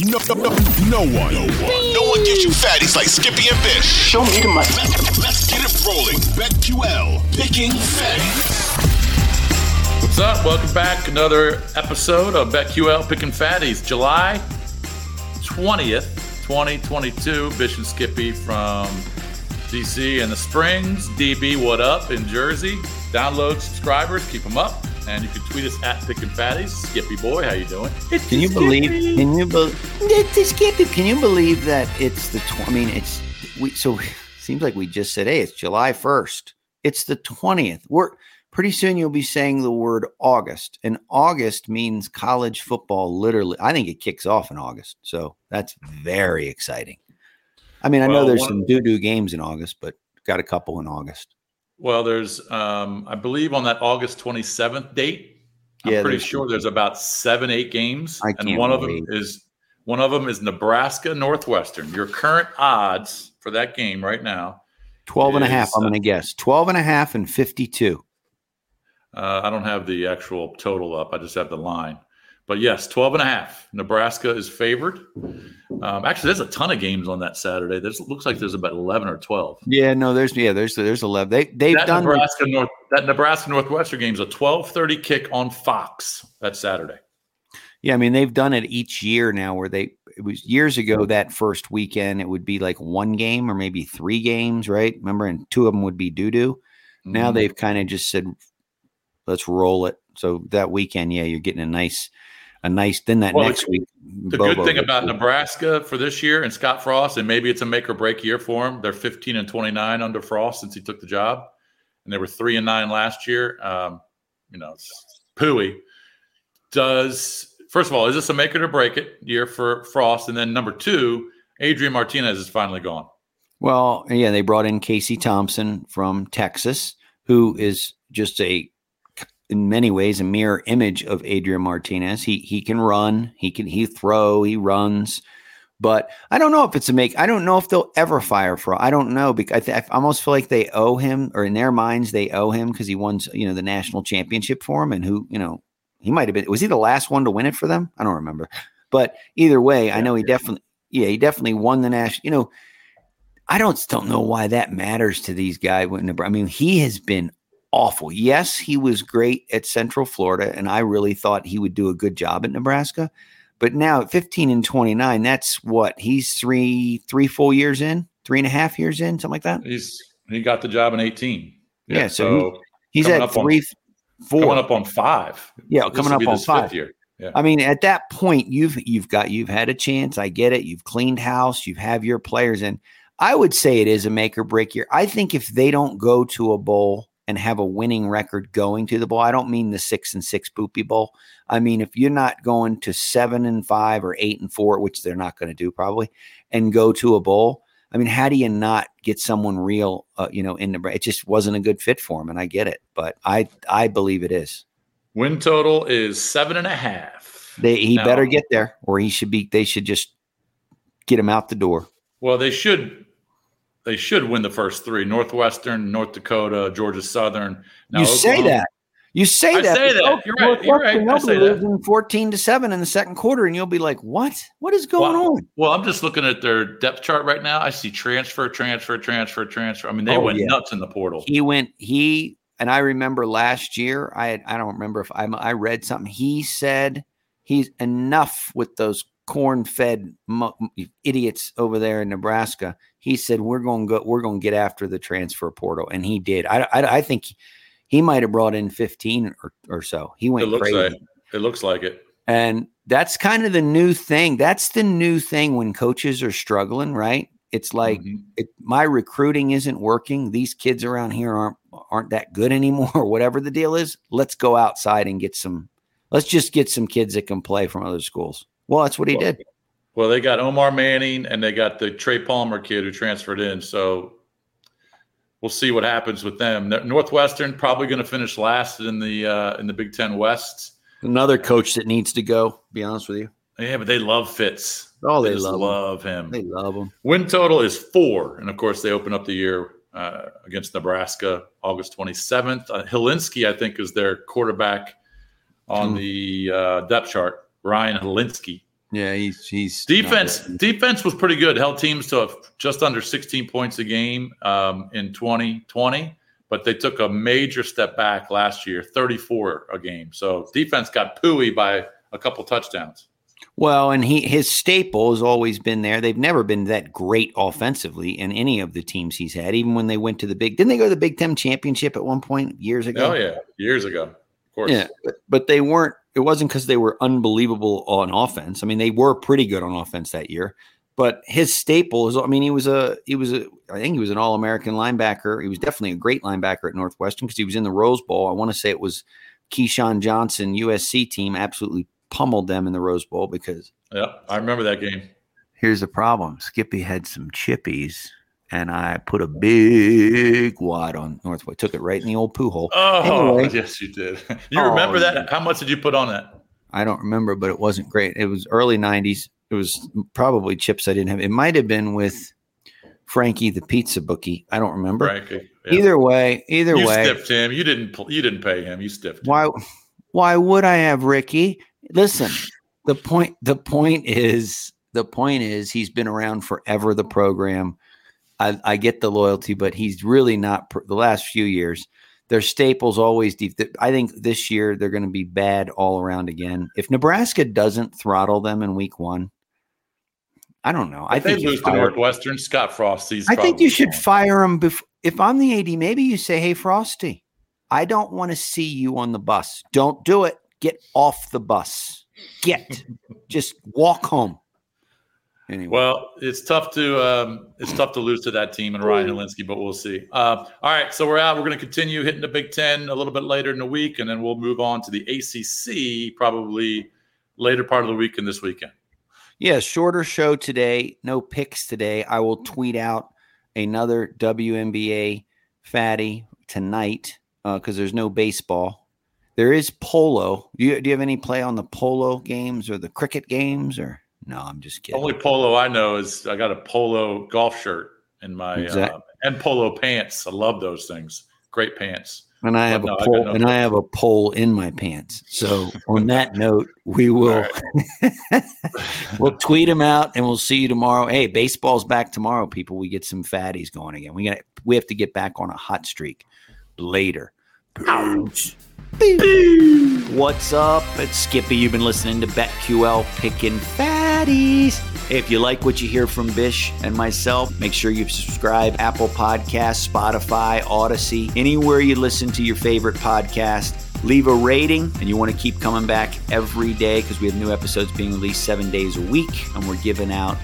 No, no, no, no one, no one, no one gives you fatties like Skippy and Bish. Show me the money. Let's, let's get it rolling. BetQL, picking fatties. What's up? Welcome back. Another episode of BetQL Picking Fatties. July 20th, 2022. Bish and Skippy from DC and the Springs. DB, what up in Jersey? Download subscribers, keep them up. And you can tweet us at Picking Fatties. Skippy boy, how you doing? Can you believe? Can you believe? Skippy, can you believe that it's the? Tw- I mean, it's we. So seems like we just said, hey, it's July first. It's the twentieth. We're pretty soon. You'll be saying the word August, and August means college football. Literally, I think it kicks off in August. So that's very exciting. I mean, I know there's one- some doo doo games in August, but got a couple in August. Well, there's, um, I believe, on that August 27th date. I'm pretty there's- sure there's about seven, eight games, I and one of them is one of them is Nebraska Northwestern. Your current odds for that game right now. 12 and a half, I'm uh, going to guess. 12 and a half and 52. Uh, I don't have the actual total up. I just have the line. But yes, 12 and a half. Nebraska is favored. Um, actually, there's a ton of games on that Saturday. There's looks like there's about 11 or 12. Yeah, no, there's yeah, there's there's 11. They they've That done Nebraska North that Nebraska Northwestern game is a 12:30 kick on Fox that Saturday. Yeah, I mean they've done it each year now where they it was years ago that first weekend it would be like one game or maybe three games, right? Remember, and two of them would be doo doo. Now Mhm. they've kind of just said, let's roll it. So that weekend, yeah, you're getting a nice, a nice. Then that Well, next week, The Bobo good thing about it. Nebraska for this year and Scott Frost, and maybe it's a make or break year for him. They're 15 and 29 under Frost since he took the job, and they were three and nine last year. Um, you know, it's pooey. Does first of all, is this a make it or break it year for Frost? And then number two, Adrian Martinez is finally gone. Well, yeah, they brought in Casey Thompson from Texas, who is just a, in many ways, a mirror image of Adrian Martinez. He he can run, he can he throw, he runs, but I don't know if it's a make. I don't know if they'll ever fire for. I don't know because I, th- I almost feel like they owe him, or in their minds they owe him because he won, you know, the national championship for him, and who you know he might have been. Was he the last one to win it for them? I don't remember, but either way, I know he definitely, yeah, he definitely won the national. You know. I don't don't know why that matters to these guys. When I mean, he has been awful. Yes, he was great at Central Florida, and I really thought he would do a good job at Nebraska. But now at 15 and 29, that's what he's three three full years in, three and a half years in, something like that. He's he got the job in 18. Yeah, so He's at up on- three, four. coming up on five. Yeah, This coming up on five. year. Yeah. I mean, at that point, you've you've got you've had a chance. I get it. You've cleaned house. You have your players, and I would say it is a make or break year. I think if they don't go to a bowl and have a winning record going to the bowl, I don't mean the six and six poopy bowl. I mean if you're not going to seven and five or eight and four, which they're not going to do probably, and go to a bowl. I mean, how do you not get someone real? Uh, you know, in the it just wasn't a good fit for him, and I get it, but I I believe it is. Win total is seven and a half. They, he Now- better get there, or he should be. They should just get him out the door. Well, they should they should win the first three: Northwestern, North Dakota, Georgia Southern. Now, you say that. You say I that. say that. You're right. You're right. I say that. fourteen to seven in the second quarter, and you'll be like, "What? What is going Well, on?" Well, I'm just looking at their depth chart right now. I see transfer, transfer, transfer, transfer. I mean, they Oh, went yeah. nuts in the portal. He went. He and I remember last year. I I don't remember if I I read something. He said he's enough with those corn-fed idiots over there in Nebraska. He said we're going to go. We're going to get after the transfer portal, and he did. I I, I think he might have brought in fifteen or, or so. He It went looks crazy. like it looks like it. And that's kind of the new thing. That's the new thing when coaches are struggling, right? It's like Mhm. it, my recruiting isn't working. These kids around here aren't aren't that good anymore, or whatever the deal is. Let's go outside and get some. Let's just get some kids that can play from other schools. Well, that's what he Well, did. Well, they got Omar Manning and they got the Trey Palmer kid who transferred in. So we'll see what happens with them. Northwestern probably going to finish last in the uh, in the Big Ten West. Another coach that needs to go. Be honest with you. Yeah, but they love Fitz. Oh, they just love him. love him. They love him. Win total is four, and of course they open up the year uh, against Nebraska August 27th. Uh, Hilinski, I think, is their quarterback on Hmm. the uh, depth chart. Ryan Hilinski. Yeah, he's he's Defense defense was pretty good. Held teams to just under 16 points a game um, in 2020, but they took a major step back last year, 34 a game. So defense got pooey by a couple touchdowns. Well, and he his staple has always been there. They've never been that great offensively in any of the teams he's had. Even when they went to the big, didn't they go to the Big Ten championship at one point years ago? Oh yeah, years ago, of course. yeah. But, but they weren't. It wasn't because they were unbelievable on offense. I mean, they were pretty good on offense that year. But his staple is. I mean, he was a he was a. I think he was an All American linebacker. He was definitely a great linebacker at Northwestern because he was in the Rose Bowl. I want to say it was Keyshawn Johnson USC team absolutely pummeled them in the Rose Bowl because Yeah, I remember that game. Here's the problem. Skippy had some chippies, and I put a big wad on Northwest. Took it right in the old poo hole. Oh, Anyway. yes, you did. You Oh, remember yeah. that? How much did you put on that? I don't remember, but it wasn't great. It was early '90s. It was probably chips I didn't have. It might have been with Frankie the pizza bookie. I don't remember. Frankie. Yeah. Either way, either you way. stiffed him. You didn't. You didn't pay him. You stiffed. Him. Why? Why would I have Ricky? Listen, the point. The point is. The point is he's been around forever. The program. I, I get the loyalty, but he's really not. pr- The last few years, their staples always deep. I think this year they're going to be bad all around again. If Nebraska doesn't throttle them in week one, I don't know. I If they think you lose to Northwestern. Scott Frosty's. I think you should gone. fire him. Bef- if I'm the AD, maybe you say, "Hey, Frosty, I don't want to see you on the bus. Don't do it. Get off the bus. Get. Just walk home." Anyway, Well, it's tough to um, it's tough to lose to that team and Ryan Hilinski, but we'll see. Uh, all right, so we're out. We're going to continue hitting the Big Ten a little bit later in the week, and then we'll move on to the ACC probably later part of the week and this weekend. yeah, shorter show today. No picks today. I will tweet out another WNBA fatty tonight because there's no baseball. There is polo. Do you, do you have any play on the polo games or the cricket games or? No, I'm just kidding. Only polo I know is I got a polo golf shirt in my Exact- uh, and polo pants. I love those things. Great pants. and I have I a pole, no and I have a pole in my pants. So on that note, we will we'll tweet them out, and we'll see you tomorrow. Hey, baseball's back tomorrow, people. We get some fatties going again. We got we have to get back on a hot streak later. Peace. What's up? It's Skippy. You've been listening to BetQL Picking Fatties. Hey, if you like what you hear from Bish and myself, make sure you subscribe Apple Podcasts, Spotify, Audacy, anywhere you listen to your favorite podcast. Leave a rating, and you want to keep coming back every day because we have new episodes being released seven days a week, and we're giving out